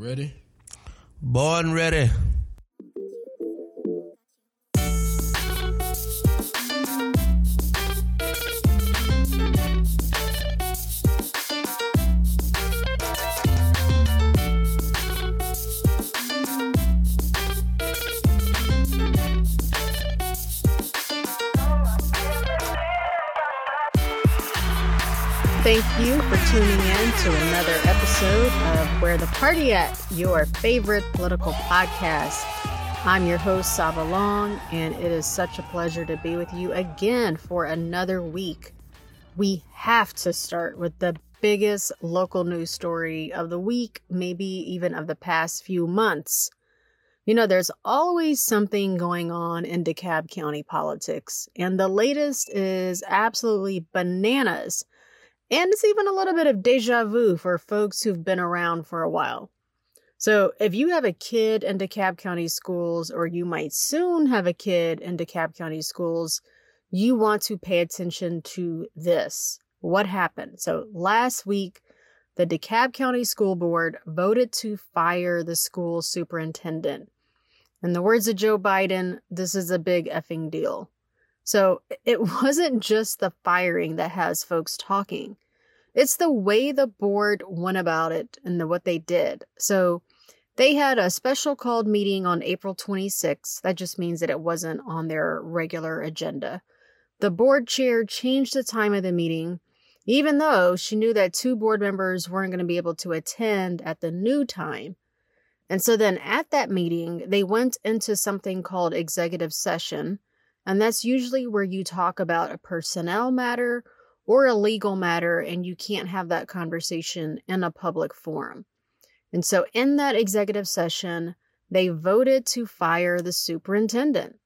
Ready? Born ready. Episode of Where the Party At, your favorite political podcast. I'm your host, Sava Long, and it is such a pleasure to be with you again for another week. We have to start with the biggest local news story of the week, maybe even of the past few months. You know, there's always something going on in DeKalb County politics, and the latest is absolutely bananas. And it's even a little bit of deja vu for folks who've been around for a while. So, if you have a kid in DeKalb County schools, or you might soon have a kid in DeKalb County schools, you want to pay attention to this. What happened? So, last week, the DeKalb County School Board voted to fire the school superintendent. In the words of Joe Biden, this is a big effing deal. So it wasn't just the firing that has folks talking. It's the way the board went about it and the, what they did. So they had a special called meeting on April 26th. That just means that it wasn't on their regular agenda. The board chair changed the time of the meeting, even though she knew that two board members weren't going to be able to attend at the new time. And so then at that meeting, they went into something called executive session and that's usually where you talk about a personnel matter or a legal matter, and you can't have that conversation in a public forum. And so, in that executive session, they voted to fire the superintendent.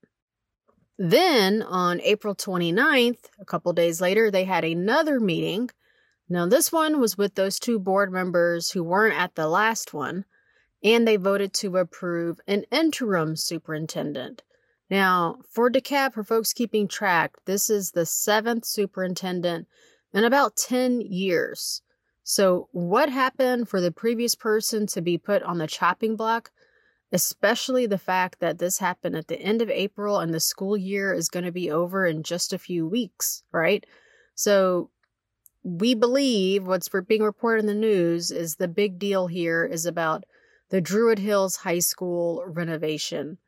Then, on April 29th, a couple days later, they had another meeting. Now, this one was with those two board members who weren't at the last one, and they voted to approve an interim superintendent. Now, for DeKalb, for folks keeping track, this is the seventh superintendent in about 10 years. So, what happened for the previous person to be put on the chopping block? Especially the fact that this happened at the end of April and the school year is going to be over in just a few weeks, right? So, we believe what's being reported in the news is the big deal here is about the Druid Hills High School renovation.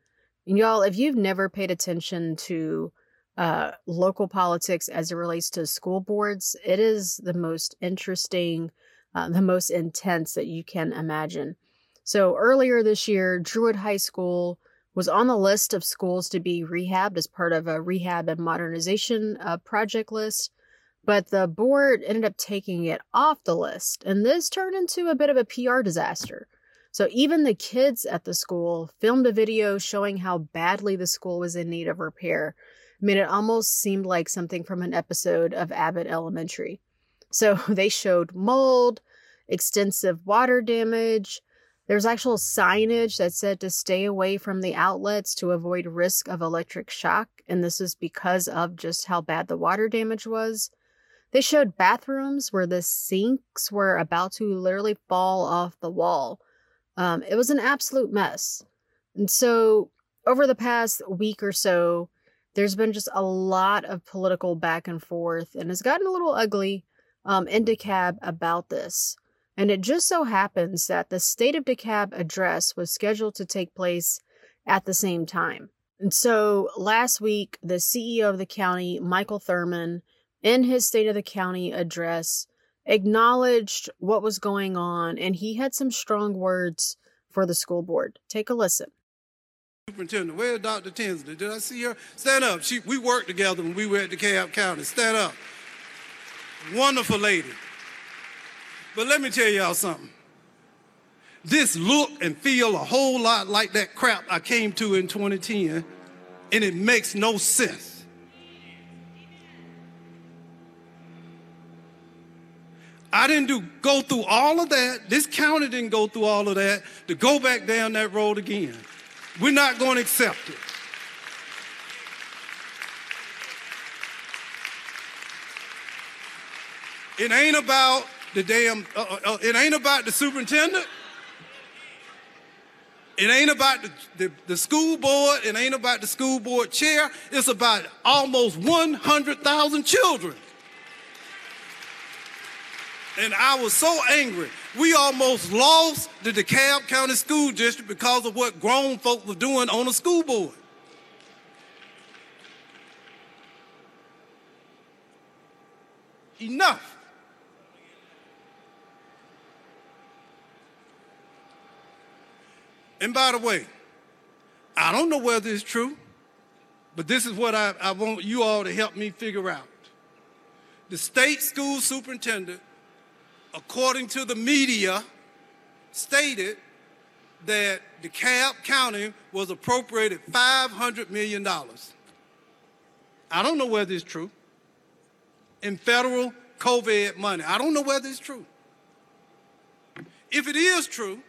And y'all, if you've never paid attention to uh, local politics as it relates to school boards, it is the most interesting, uh, the most intense that you can imagine. So earlier this year, Druid High School was on the list of schools to be rehabbed as part of a rehab and modernization uh, project list, but the board ended up taking it off the list, and this turned into a bit of a PR disaster. So even the kids at the school filmed a video showing how badly the school was in need of repair. I mean, it almost seemed like something from an episode of Abbott Elementary. So they showed mold, extensive water damage. There's actual signage that said to stay away from the outlets to avoid risk of electric shock, and this is because of just how bad the water damage was. They showed bathrooms where the sinks were about to literally fall off the wall. Um, it was an absolute mess. And so, over the past week or so, there's been just a lot of political back and forth, and it's gotten a little ugly um, in DeKalb about this. And it just so happens that the State of DeKalb address was scheduled to take place at the same time. And so last week, the CEO of the county, Michael Thurmond, in his State of the County address, acknowledged what was going on, and he had some strong words for the school board. Take a listen. Superintendent, where's Dr. Tinsley? Did I see her? Stand up. She, we worked together when we were at DeKalb County. Stand up. Wonderful lady. But let me tell y'all something. This look and feel a whole lot like that crap I came to in 2010, and it makes no sense. I didn't do go through all of that. This county didn't go through all of that to go back down that road again. We're not going to accept it. It ain't about the damn. Uh, uh, uh, it ain't about the superintendent. It ain't about the, the, the, school board, it ain't about the school board chair, it's about almost 100,000 children. And I was so angry. We almost lost the DeKalb County School District because of what grown folk were doing on the school board. Enough. And by the way, I don't know whether it's true, but this is what I, I want you all to help me figure out. The state school superintendent, according to the media, stated that DeKalb County was appropriated $500 million. I don't know whether it's true. In federal COVID money. I don't know whether it's true. If it is true,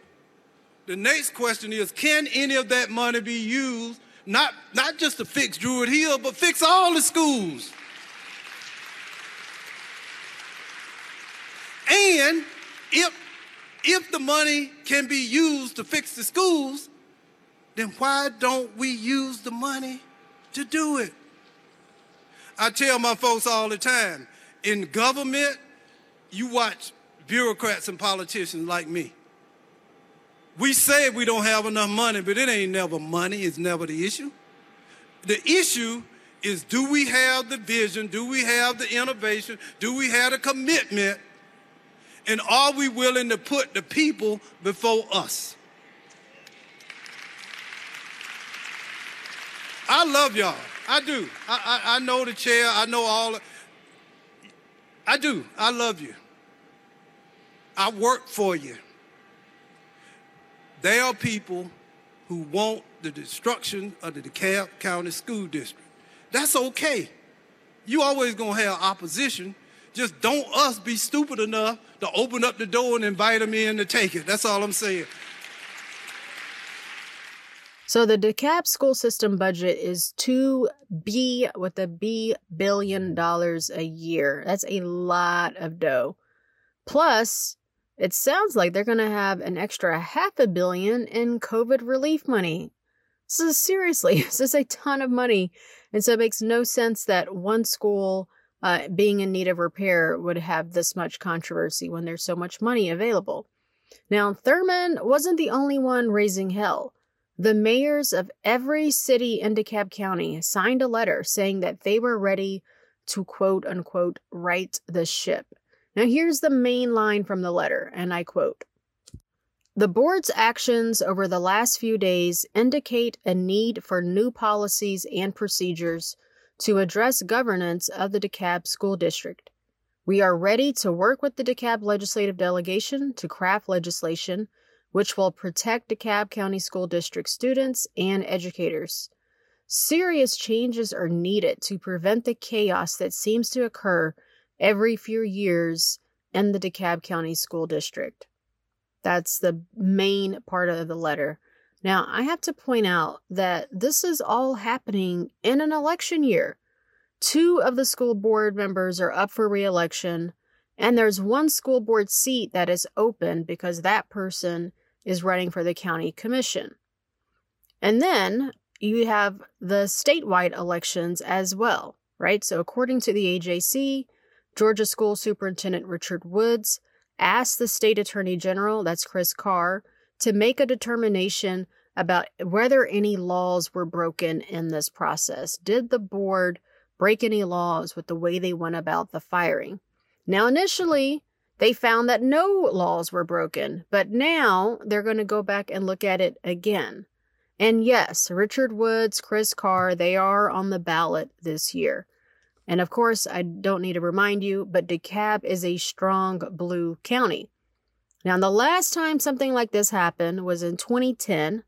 the next question is can any of that money be used not, not just to fix Druid Hill, but fix all the schools? And if, if the money can be used to fix the schools, then why don't we use the money to do it? I tell my folks all the time in government, you watch bureaucrats and politicians like me. We say we don't have enough money, but it ain't never money, it's never the issue. The issue is do we have the vision? Do we have the innovation? Do we have the commitment? And are we willing to put the people before us? I love y'all. I do. I, I, I know the chair. I know all. I do. I love you. I work for you. There are people who want the destruction of the DeKalb County School District. That's okay. You always gonna have opposition. Just don't us be stupid enough to open up the door and invite them in to take it. That's all I'm saying. So the DeKalb school system budget is two B with a B billion dollars a year. That's a lot of dough. Plus, it sounds like they're going to have an extra half a billion in COVID relief money. This is seriously, this is a ton of money. And so it makes no sense that one school uh, being in need of repair would have this much controversy when there's so much money available. Now, Thurmond wasn't the only one raising hell. The mayors of every city in DeKalb County signed a letter saying that they were ready to quote unquote right the ship. Now, here's the main line from the letter, and I quote The board's actions over the last few days indicate a need for new policies and procedures to address governance of the DeKalb School District. We are ready to work with the DeKalb Legislative Delegation to craft legislation which will protect DeKalb County School District students and educators. Serious changes are needed to prevent the chaos that seems to occur every few years in the DeKalb County School District. That's the main part of the letter. Now, I have to point out that this is all happening in an election year. Two of the school board members are up for reelection, and there's one school board seat that is open because that person is running for the county commission. And then you have the statewide elections as well, right? So, according to the AJC, Georgia School Superintendent Richard Woods asked the state attorney general, that's Chris Carr, to make a determination about whether any laws were broken in this process. Did the board break any laws with the way they went about the firing? Now, initially, they found that no laws were broken, but now they're going to go back and look at it again. And yes, Richard Woods, Chris Carr, they are on the ballot this year. And of course, I don't need to remind you, but DeKalb is a strong blue county. Now, the last time something like this happened was in 2010,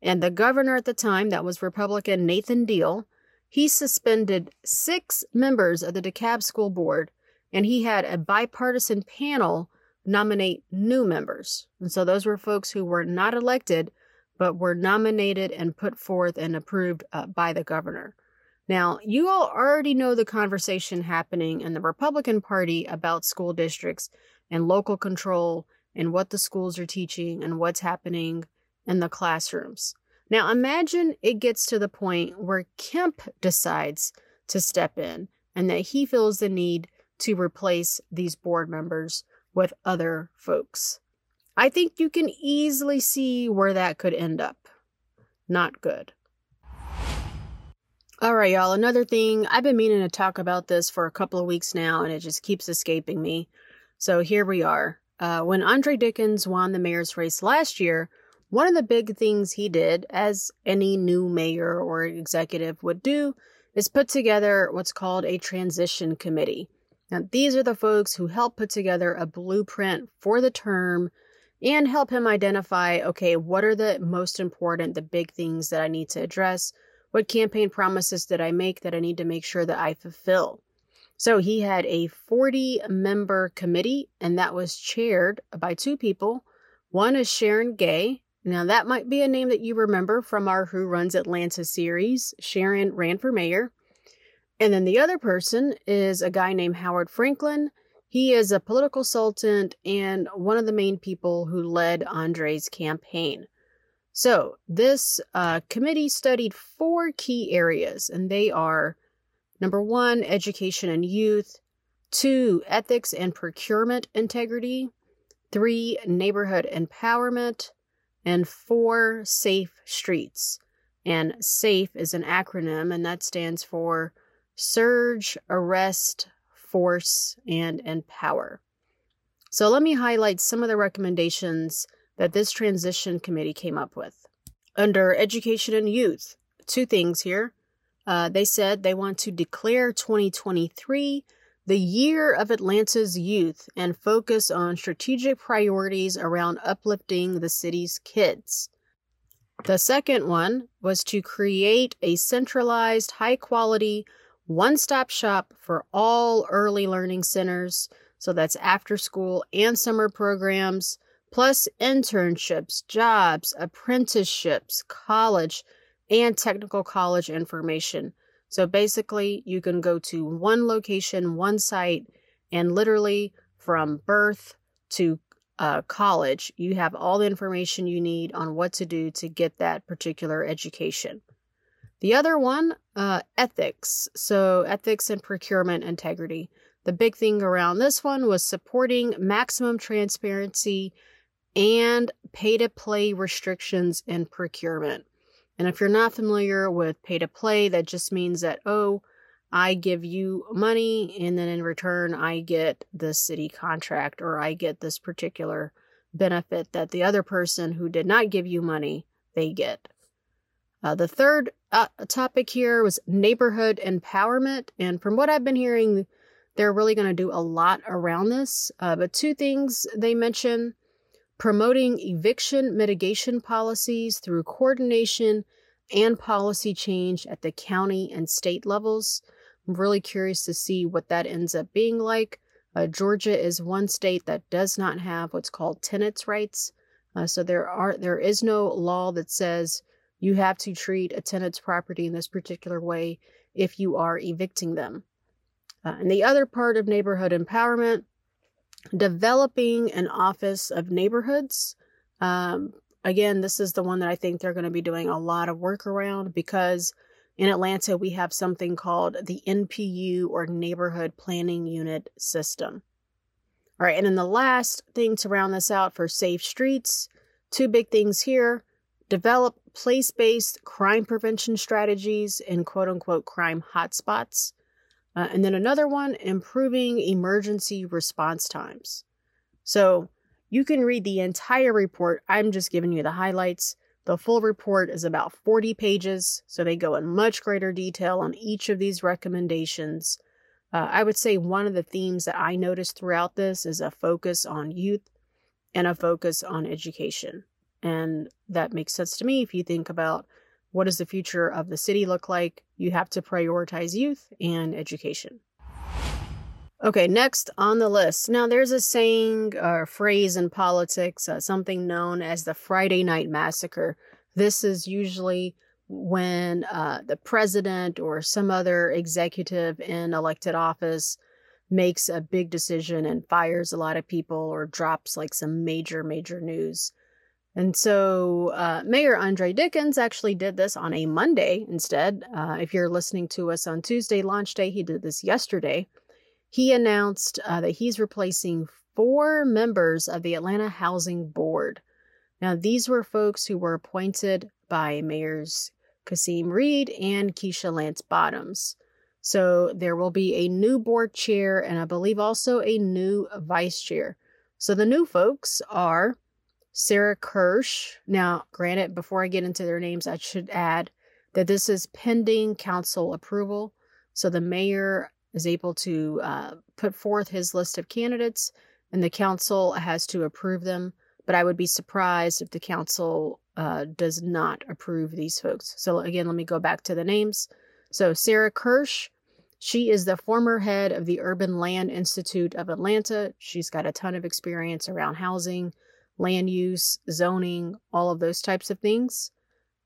and the governor at the time, that was Republican Nathan Deal, he suspended six members of the DeKalb School Board, and he had a bipartisan panel nominate new members. And so those were folks who were not elected, but were nominated and put forth and approved uh, by the governor. Now, you all already know the conversation happening in the Republican Party about school districts and local control and what the schools are teaching and what's happening in the classrooms. Now imagine it gets to the point where Kemp decides to step in and that he feels the need to replace these board members with other folks. I think you can easily see where that could end up. Not good. All right, y'all. Another thing, I've been meaning to talk about this for a couple of weeks now, and it just keeps escaping me. So here we are. Uh, when Andre Dickens won the mayor's race last year, one of the big things he did, as any new mayor or executive would do, is put together what's called a transition committee. Now, these are the folks who help put together a blueprint for the term and help him identify okay, what are the most important, the big things that I need to address? What campaign promises did I make that I need to make sure that I fulfill? So he had a 40 member committee, and that was chaired by two people. One is Sharon Gay. Now, that might be a name that you remember from our Who Runs Atlanta series. Sharon ran for mayor. And then the other person is a guy named Howard Franklin. He is a political consultant and one of the main people who led Andre's campaign. So, this uh, committee studied four key areas, and they are number one, education and youth, two, ethics and procurement integrity, three, neighborhood empowerment, and four, safe streets. And SAFE is an acronym, and that stands for Surge, Arrest, Force, and Empower. So let me highlight some of the recommendations that this transition committee came up with. Under education and youth, two things here. Uh, they said they want to declare 2023 the year of Atlanta's youth and focus on strategic priorities around uplifting the city's kids. The second one was to create a centralized, high quality, one stop shop for all early learning centers. So that's after school and summer programs, plus internships, jobs, apprenticeships, college, and technical college information. So basically, you can go to one location, one site, and literally from birth to uh, college, you have all the information you need on what to do to get that particular education. The other one, uh, ethics. So, ethics and procurement integrity. The big thing around this one was supporting maximum transparency and pay to play restrictions in procurement. And if you're not familiar with pay to play, that just means that, oh, I give you money and then in return I get the city contract or I get this particular benefit that the other person who did not give you money they get. Uh, the third uh, topic here was neighborhood empowerment, and from what I've been hearing, they're really going to do a lot around this. Uh, but two things they mention promoting eviction mitigation policies through coordination and policy change at the county and state levels. I'm really curious to see what that ends up being like. Uh, Georgia is one state that does not have what's called tenants' rights. Uh, so there are there is no law that says you have to treat a tenant's property in this particular way if you are evicting them. Uh, and the other part of neighborhood empowerment developing an office of neighborhoods. Um, again, this is the one that I think they're going to be doing a lot of work around because in Atlanta we have something called the NPU or Neighborhood Planning Unit System. All right, and then the last thing to round this out for safe streets, two big things here develop place based crime prevention strategies in quote unquote crime hotspots. Uh, and then another one, improving emergency response times. So you can read the entire report. I'm just giving you the highlights. The full report is about 40 pages, so they go in much greater detail on each of these recommendations. Uh, I would say one of the themes that I noticed throughout this is a focus on youth and a focus on education. And that makes sense to me if you think about what does the future of the city look like? You have to prioritize youth and education. Okay, next on the list. Now, there's a saying or phrase in politics, uh, something known as the Friday Night Massacre. This is usually when uh, the president or some other executive in elected office makes a big decision and fires a lot of people or drops like some major, major news. And so uh, Mayor Andre Dickens actually did this on a Monday instead. Uh, if you're listening to us on Tuesday, launch day, he did this yesterday. He announced uh, that he's replacing four members of the Atlanta Housing Board. Now, these were folks who were appointed by mayors Kasim Reed and Keisha Lance Bottoms. So there will be a new board chair and I believe also a new vice chair. So the new folks are Sarah Kirsch. Now, granted, before I get into their names, I should add that this is pending council approval. So the mayor is able to uh, put forth his list of candidates, and the council has to approve them. But I would be surprised if the council uh, does not approve these folks. So, again, let me go back to the names. So, Sarah Kirsch, she is the former head of the Urban Land Institute of Atlanta. She's got a ton of experience around housing land use, zoning, all of those types of things.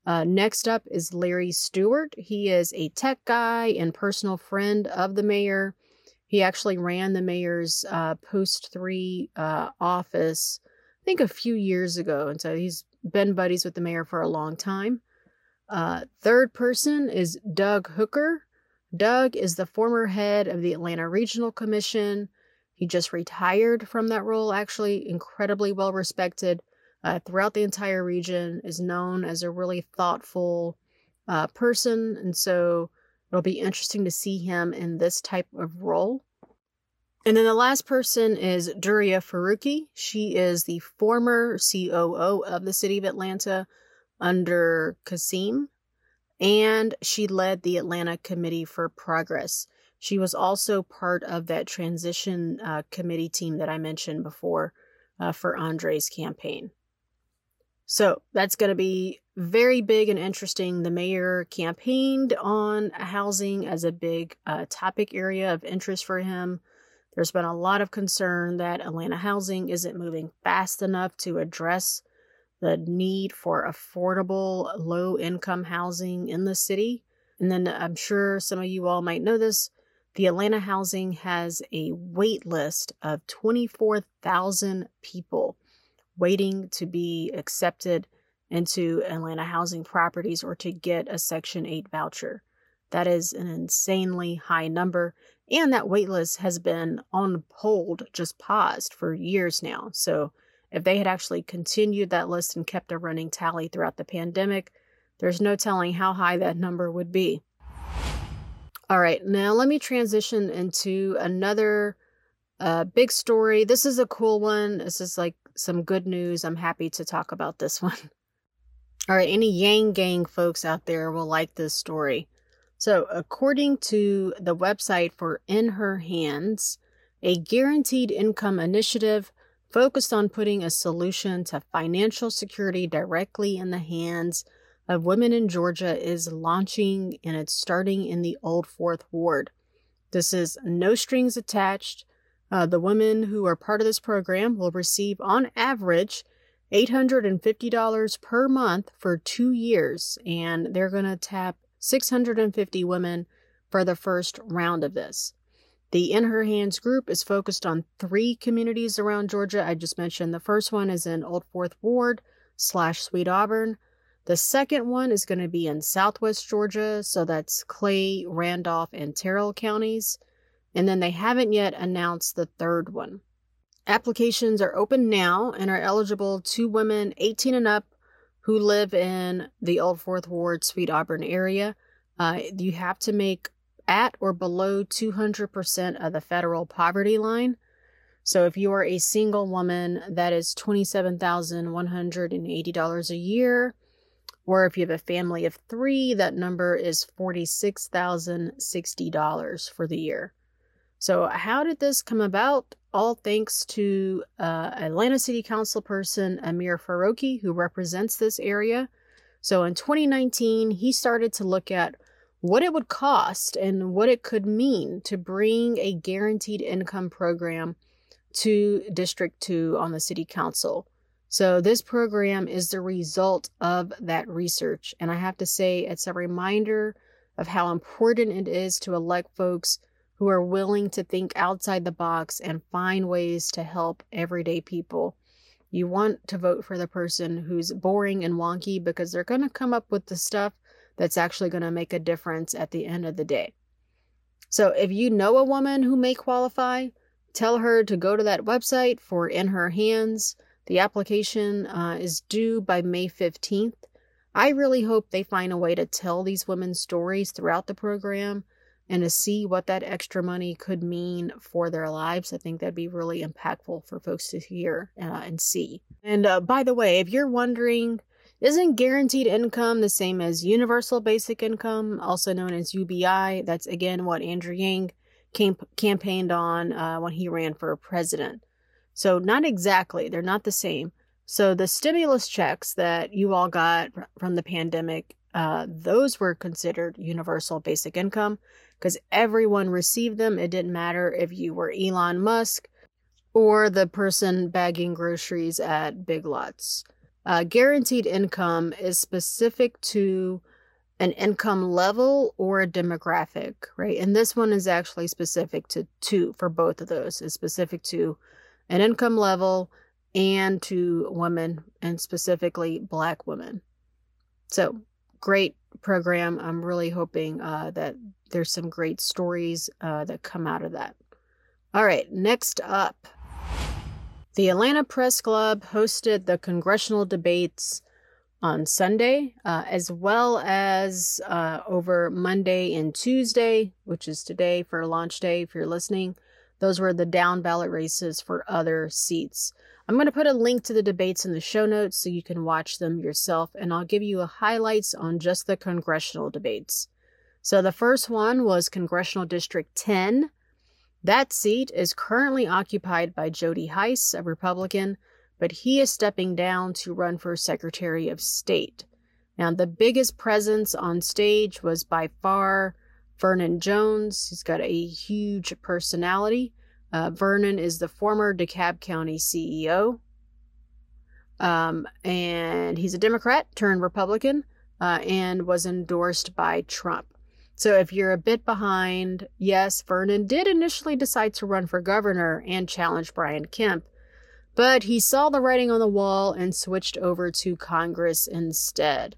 Uh, next up is Larry Stewart. He is a tech guy and personal friend of the mayor. He actually ran the mayor's uh, post three uh, office, I think a few years ago. And so he's been buddies with the mayor for a long time. Uh, third person is Doug Hooker. Doug is the former head of the Atlanta Regional Commission. He just retired from that role, actually, incredibly well respected uh, throughout the entire region, is known as a really thoughtful uh, person. And so it'll be interesting to see him in this type of role. And then the last person is Duriya Farooqui. She is the former COO of the city of Atlanta under Kasim, and she led the Atlanta Committee for Progress. She was also part of that transition uh, committee team that I mentioned before uh, for Andre's campaign. So that's going to be very big and interesting. The mayor campaigned on housing as a big uh, topic area of interest for him. There's been a lot of concern that Atlanta housing isn't moving fast enough to address the need for affordable, low income housing in the city. And then I'm sure some of you all might know this. The Atlanta Housing has a wait list of 24,000 people waiting to be accepted into Atlanta housing properties or to get a Section 8 voucher. That is an insanely high number. And that wait list has been on hold, just paused for years now. So if they had actually continued that list and kept a running tally throughout the pandemic, there's no telling how high that number would be. All right, now let me transition into another uh, big story. This is a cool one. This is like some good news. I'm happy to talk about this one. All right, any Yang Gang folks out there will like this story. So, according to the website for In Her Hands, a guaranteed income initiative focused on putting a solution to financial security directly in the hands of Women in Georgia is launching and it's starting in the Old Fourth Ward. This is no strings attached. Uh, the women who are part of this program will receive, on average, $850 per month for two years, and they're going to tap 650 women for the first round of this. The In Her Hands group is focused on three communities around Georgia. I just mentioned the first one is in Old Fourth Ward slash Sweet Auburn. The second one is going to be in southwest Georgia, so that's Clay, Randolph, and Terrell counties. And then they haven't yet announced the third one. Applications are open now and are eligible to women 18 and up who live in the Old Fourth Ward, Sweet Auburn area. Uh, you have to make at or below 200% of the federal poverty line. So if you are a single woman, that is $27,180 a year. Or if you have a family of three, that number is $46,060 for the year. So, how did this come about? All thanks to uh, Atlanta City Council person Amir Farokhi, who represents this area. So, in 2019, he started to look at what it would cost and what it could mean to bring a guaranteed income program to District 2 on the City Council. So, this program is the result of that research. And I have to say, it's a reminder of how important it is to elect folks who are willing to think outside the box and find ways to help everyday people. You want to vote for the person who's boring and wonky because they're going to come up with the stuff that's actually going to make a difference at the end of the day. So if you know a woman who may qualify, tell her to go to that website for In Her Hands. The application uh, is due by May 15th. I really hope they find a way to tell these women's stories throughout the program and to see what that extra money could mean for their lives. I think that'd be really impactful for folks to hear uh, and see. And uh, by the way, if you're wondering, isn't guaranteed income the same as universal basic income, also known as UBI? That's again what Andrew Yang camp- campaigned on uh, when he ran for president. So, not exactly, they're not the same. So, the stimulus checks that you all got from the pandemic, uh, those were considered universal basic income because everyone received them. It didn't matter if you were Elon Musk or the person bagging groceries at Big Lots. Uh, guaranteed income is specific to an income level or a demographic, right? And this one is actually specific to two for both of those. It's specific to an income level and to women, and specifically Black women. So, great program. I'm really hoping uh, that there's some great stories uh, that come out of that. All right, next up. The Atlanta Press Club hosted the congressional debates on Sunday, uh, as well as uh, over Monday and Tuesday, which is today for launch day if you're listening. Those were the down ballot races for other seats. I'm going to put a link to the debates in the show notes so you can watch them yourself, and I'll give you a highlights on just the congressional debates. So the first one was Congressional District 10. That seat is currently occupied by Jody Hice, a Republican, but he is stepping down to run for Secretary of State. Now, the biggest presence on stage was by far Vernon Jones. He's got a huge personality. Uh, Vernon is the former DeKalb County CEO. Um, and he's a Democrat turned Republican uh, and was endorsed by Trump. So if you're a bit behind, yes, Vernon did initially decide to run for governor and challenge Brian Kemp, but he saw the writing on the wall and switched over to Congress instead.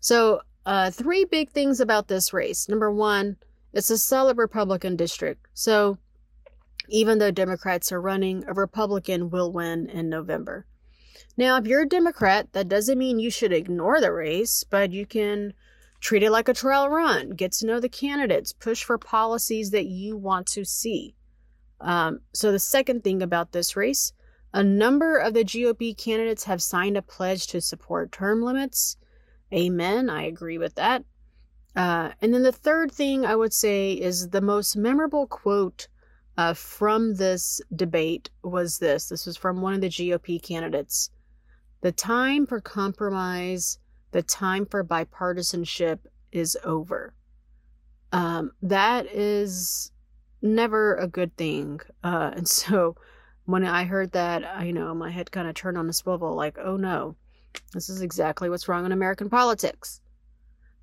So, uh, three big things about this race. Number one, it's a solid Republican district. So, even though Democrats are running, a Republican will win in November. Now, if you're a Democrat, that doesn't mean you should ignore the race, but you can Treat it like a trial run. Get to know the candidates. Push for policies that you want to see. Um, so, the second thing about this race a number of the GOP candidates have signed a pledge to support term limits. Amen. I agree with that. Uh, and then the third thing I would say is the most memorable quote uh, from this debate was this. This was from one of the GOP candidates. The time for compromise the time for bipartisanship is over. Um, that is never a good thing. Uh, and so when I heard that, I know my head kind of turned on a swivel like, oh no, this is exactly what's wrong in American politics.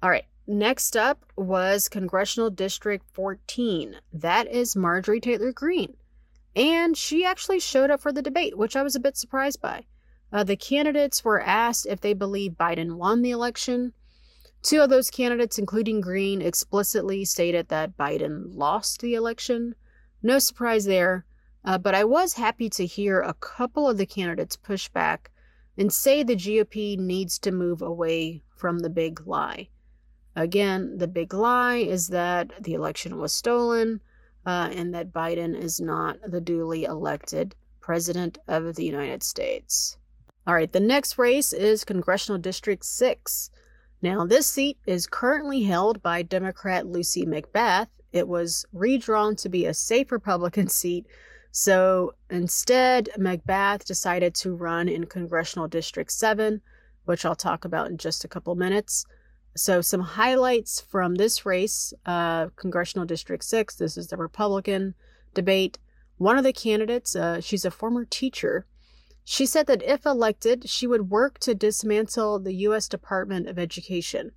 All right, next up was Congressional District 14. That is Marjorie Taylor Greene. And she actually showed up for the debate, which I was a bit surprised by. Uh, the candidates were asked if they believe Biden won the election. Two of those candidates, including Greene, explicitly stated that Biden lost the election. No surprise there, uh, but I was happy to hear a couple of the candidates push back and say the GOP needs to move away from the big lie. Again, the big lie is that the election was stolen uh, and that Biden is not the duly elected President of the United States. All right, the next race is Congressional District 6. Now, this seat is currently held by Democrat Lucy McBath. It was redrawn to be a safe Republican seat, so instead, McBath decided to run in Congressional District 7, which I'll talk about in just a couple minutes. So, some highlights from this race uh, Congressional District 6. This is the Republican debate. One of the candidates, uh, she's a former teacher, she said that if elected, she would work to dismantle the U.S. Department of Education.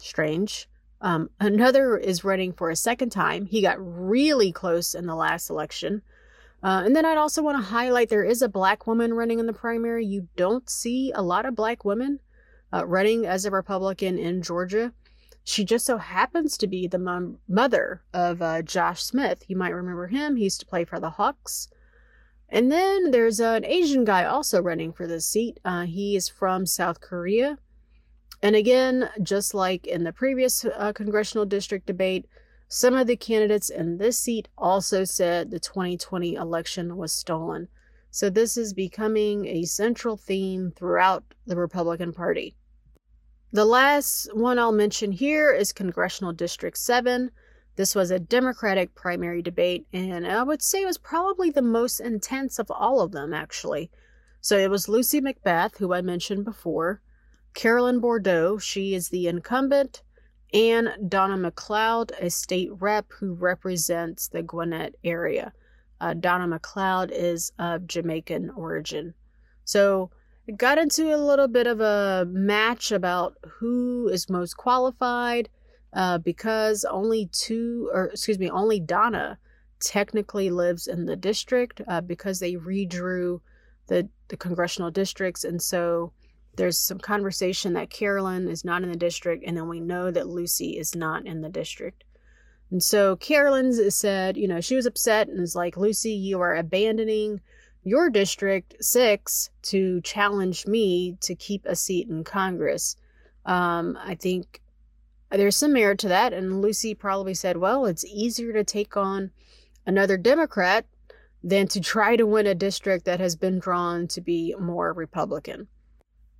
Strange. Um, another is running for a second time. He got really close in the last election. Uh, and then I'd also want to highlight there is a black woman running in the primary. You don't see a lot of black women uh, running as a Republican in Georgia. She just so happens to be the mom- mother of uh, Josh Smith. You might remember him. He used to play for the Hawks. And then there's an Asian guy also running for this seat. Uh, he is from South Korea. And again, just like in the previous uh, congressional district debate, some of the candidates in this seat also said the 2020 election was stolen. So this is becoming a central theme throughout the Republican Party. The last one I'll mention here is Congressional District 7. This was a Democratic primary debate, and I would say it was probably the most intense of all of them, actually. So it was Lucy McBath, who I mentioned before, Carolyn Bourdeaux, she is the incumbent, and Donna McLeod, a state rep who represents the Gwinnett area. Uh, Donna McLeod is of Jamaican origin. So it got into a little bit of a match about who is most qualified uh, because only two, or excuse me, only Donna technically lives in the district uh, because they redrew the, the congressional districts. And so there's some conversation that Carolyn is not in the district, and then we know that Lucy is not in the district. And so Carolyn's said, you know, she was upset and is like, Lucy, you are abandoning your district six to challenge me to keep a seat in Congress. Um, I think there's some merit to that. And Lucy probably said, well, it's easier to take on another Democrat than to try to win a district that has been drawn to be more Republican.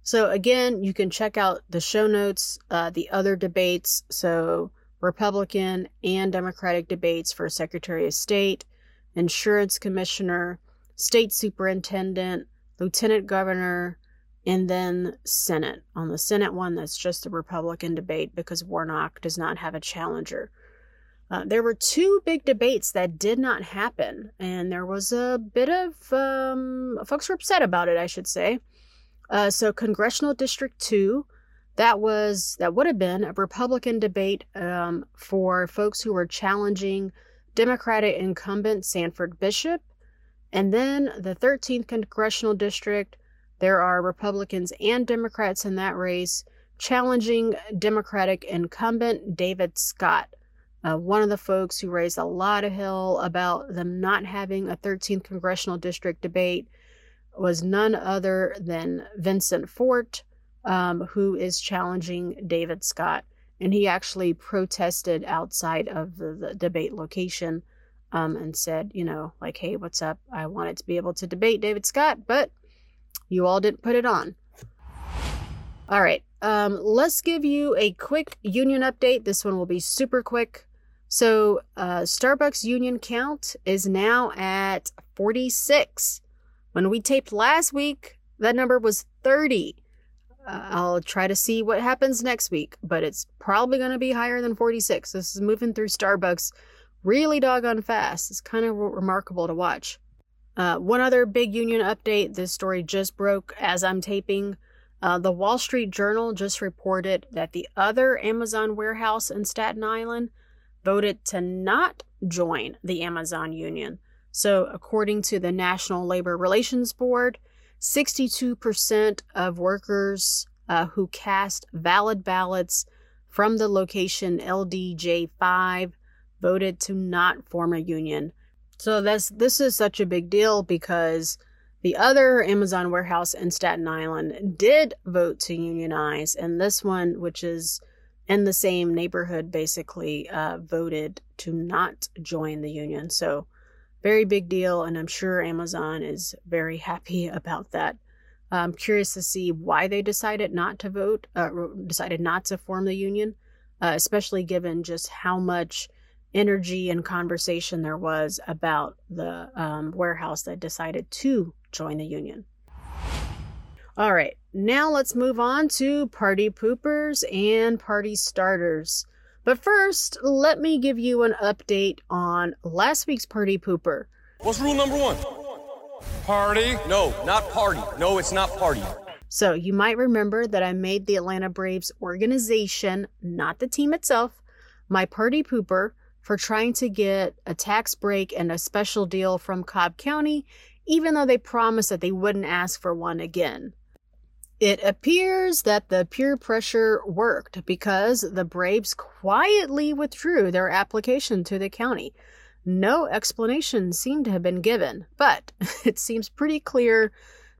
So, again, you can check out the show notes, uh, the other debates. So, Republican and Democratic debates for Secretary of State, Insurance Commissioner, state superintendent, lieutenant governor, and then Senate. On the Senate one, that's just a Republican debate because Warnock does not have a challenger. Uh, there were two big debates that did not happen, and there was a bit of um, folks were upset about it, I should say. Uh, so, Congressional District Two, that was that would have been a Republican debate um, for folks who were challenging Democratic incumbent Sanford Bishop. And then the 13th congressional district, there are Republicans and Democrats in that race challenging Democratic incumbent David Scott, uh, one of the folks who raised a lot of hell about them not having a 13th congressional district debate was none other than Vincent Fort, um, who is challenging David Scott. And he actually protested outside of the, the debate location um, and said, you know, like, hey, what's up? I wanted to be able to debate David Scott, but you all didn't put it on. All right, um, let's give you a quick union update. This one will be super quick. So, uh, Starbucks union count is now at 46. When we taped last week, that number was 30. Uh, I'll try to see what happens next week, but it's probably going to be higher than 46. This is moving through Starbucks really doggone fast. It's kind of remarkable to watch. Uh, one other big union update this story just broke as I'm taping. Uh, the Wall Street Journal just reported that the other Amazon warehouse in Staten Island voted to not join the Amazon union. So, according to the National Labor Relations Board, 62% of workers uh, who cast valid ballots from the location LDJ5 voted to not form a union. So this this is such a big deal because the other Amazon warehouse in Staten Island did vote to unionize, and this one, which is in the same neighborhood, basically uh, voted to not join the union. So very big deal, and I'm sure Amazon is very happy about that. I'm curious to see why they decided not to vote, uh, decided not to form the union, uh, especially given just how much energy and conversation there was about the um, warehouse that decided to join the union. All right, now let's move on to party poopers and party starters. But first, let me give you an update on last week's party pooper. What's rule number one? Party? No, not party. No, it's not party. So, you might remember that I made the Atlanta Braves organization, not the team itself, my party pooper for trying to get a tax break and a special deal from Cobb County, even though they promised that they wouldn't ask for one again. It appears that the peer pressure worked because the Braves quietly withdrew their application to the county. No explanation seemed to have been given, but it seems pretty clear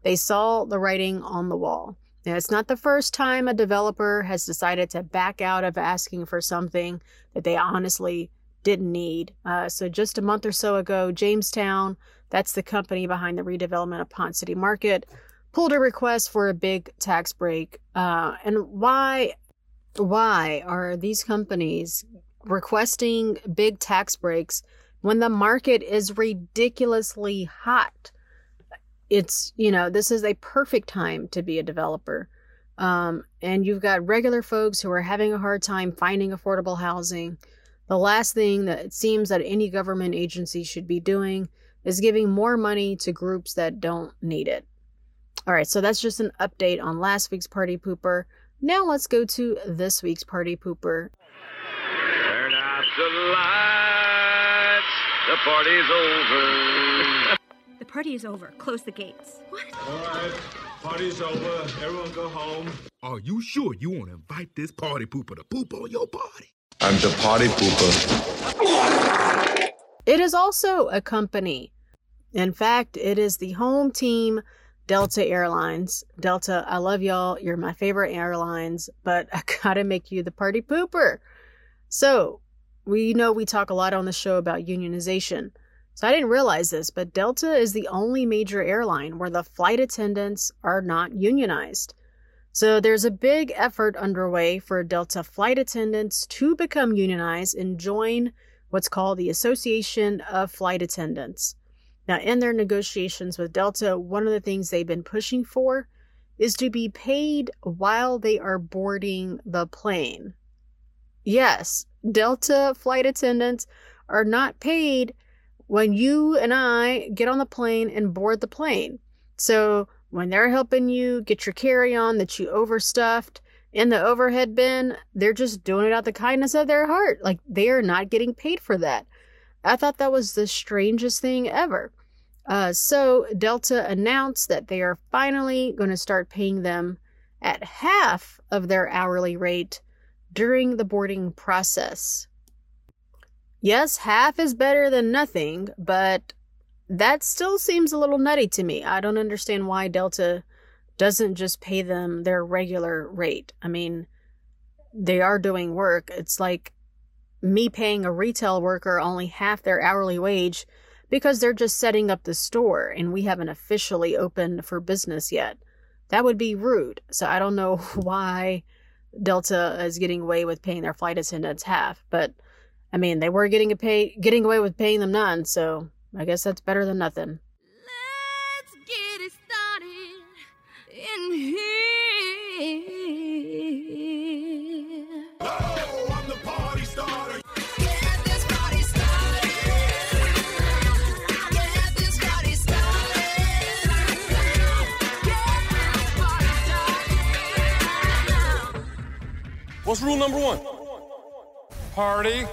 they saw the writing on the wall. Now, it's not the first time a developer has decided to back out of asking for something that they honestly didn't need. Uh, so, just a month or so ago, Jamestown, that's the company behind the redevelopment of Ponce City Market, pulled a request for a big tax break. Uh, and why? Why are these companies requesting big tax breaks when the market is ridiculously hot? it's you know this is a perfect time to be a developer um, and you've got regular folks who are having a hard time finding affordable housing the last thing that it seems that any government agency should be doing is giving more money to groups that don't need it all right so that's just an update on last week's party pooper now let's go to this week's party pooper Turn out the lights. The party's over. The party is over. Close the gates. What? All right, party's over. Everyone go home. Are you sure you want to invite this party pooper to poop on your party? I'm the party pooper. It is also a company. In fact, it is the home team, Delta Airlines. Delta, I love y'all. You're my favorite airlines, but I gotta make you the party pooper. So, we know we talk a lot on the show about unionization. So I didn't realize this, but Delta is the only major airline where the flight attendants are not unionized. So there's a big effort underway for Delta flight attendants to become unionized and join what's called the Association of Flight Attendants. Now, in their negotiations with Delta, one of the things they've been pushing for is to be paid while they are boarding the plane. Yes, Delta flight attendants are not paid when you and I get on the plane and board the plane. So when they're helping you get your carry on that you overstuffed in the overhead bin, they're just doing it out of the kindness of their heart. Like they are not getting paid for that. I thought that was the strangest thing ever. Uh, so Delta announced that they are finally going to start paying them at half of their hourly rate during the boarding process. Yes, half is better than nothing, but that still seems a little nutty to me. I don't understand why Delta doesn't just pay them their regular rate. I mean, they are doing work. It's like me paying a retail worker only half their hourly wage because they're just setting up the store and we haven't officially opened for business yet. That would be rude. So I don't know why Delta is getting away with paying their flight attendants half, but I mean, they were getting a pay getting away with paying them none, so I guess that's better than nothing. What's rule number one? Party.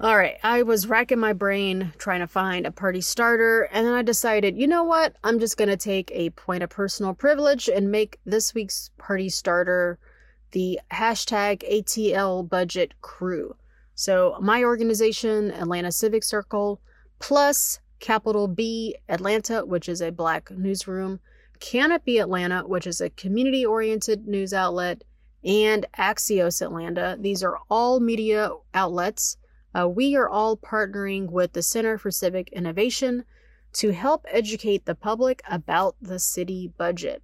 All right, I was racking my brain trying to find a party starter, and then I decided, you know what? I'm just going to take a point of personal privilege and make this week's party starter the hashtag ATL budget crew. So, my organization, Atlanta Civic Circle, plus capital B Atlanta, which is a black newsroom, Canopy Atlanta, which is a community oriented news outlet, and Axios Atlanta. These are all media outlets. Uh, we are all partnering with the Center for Civic Innovation to help educate the public about the city budget.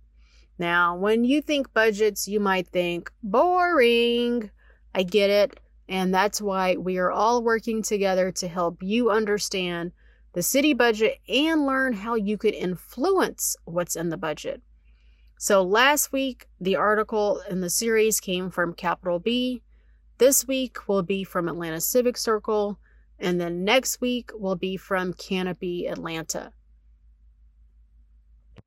Now, when you think budgets, you might think boring. I get it. And that's why we are all working together to help you understand the city budget and learn how you could influence what's in the budget. So, last week, the article in the series came from Capital B. This week will be from Atlanta Civic Circle, and then next week will be from Canopy Atlanta.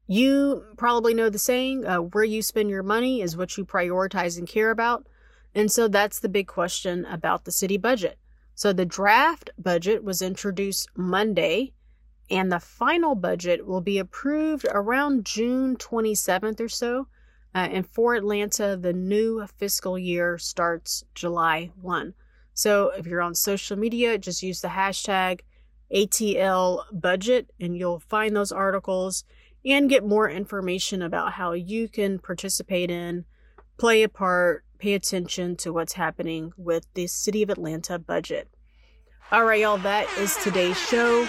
You probably know the saying uh, where you spend your money is what you prioritize and care about. And so that's the big question about the city budget. So the draft budget was introduced Monday, and the final budget will be approved around June 27th or so. Uh, and for Atlanta, the new fiscal year starts July 1. So if you're on social media, just use the hashtag ATL budget and you'll find those articles and get more information about how you can participate in, play a part, pay attention to what's happening with the City of Atlanta budget. All right, y'all, that is today's show.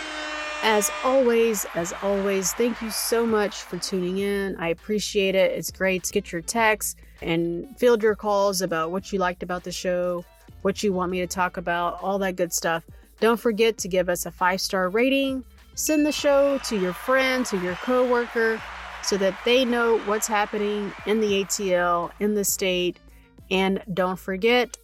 As always, as always, thank you so much for tuning in. I appreciate it. It's great to get your texts and field your calls about what you liked about the show, what you want me to talk about, all that good stuff. Don't forget to give us a five star rating. Send the show to your friend, to your coworker, so that they know what's happening in the ATL, in the state. And don't forget,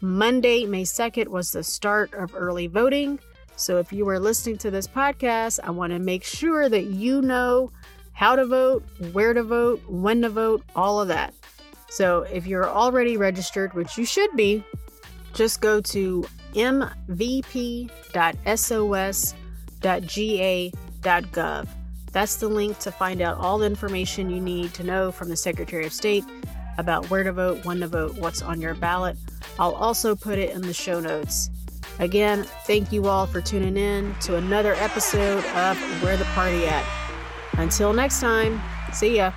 Monday, May 2nd was the start of early voting. So if you are listening to this podcast, I want to make sure that you know how to vote, where to vote, when to vote, all of that. So if you're already registered, which you should be, just go to mvp.sos.ga.gov. That's the link to find out all the information you need to know from the Secretary of State about where to vote, when to vote, what's on your ballot. I'll also put it in the show notes. Again, thank you all for tuning in to another episode of Where the Party At. Until next time, see ya.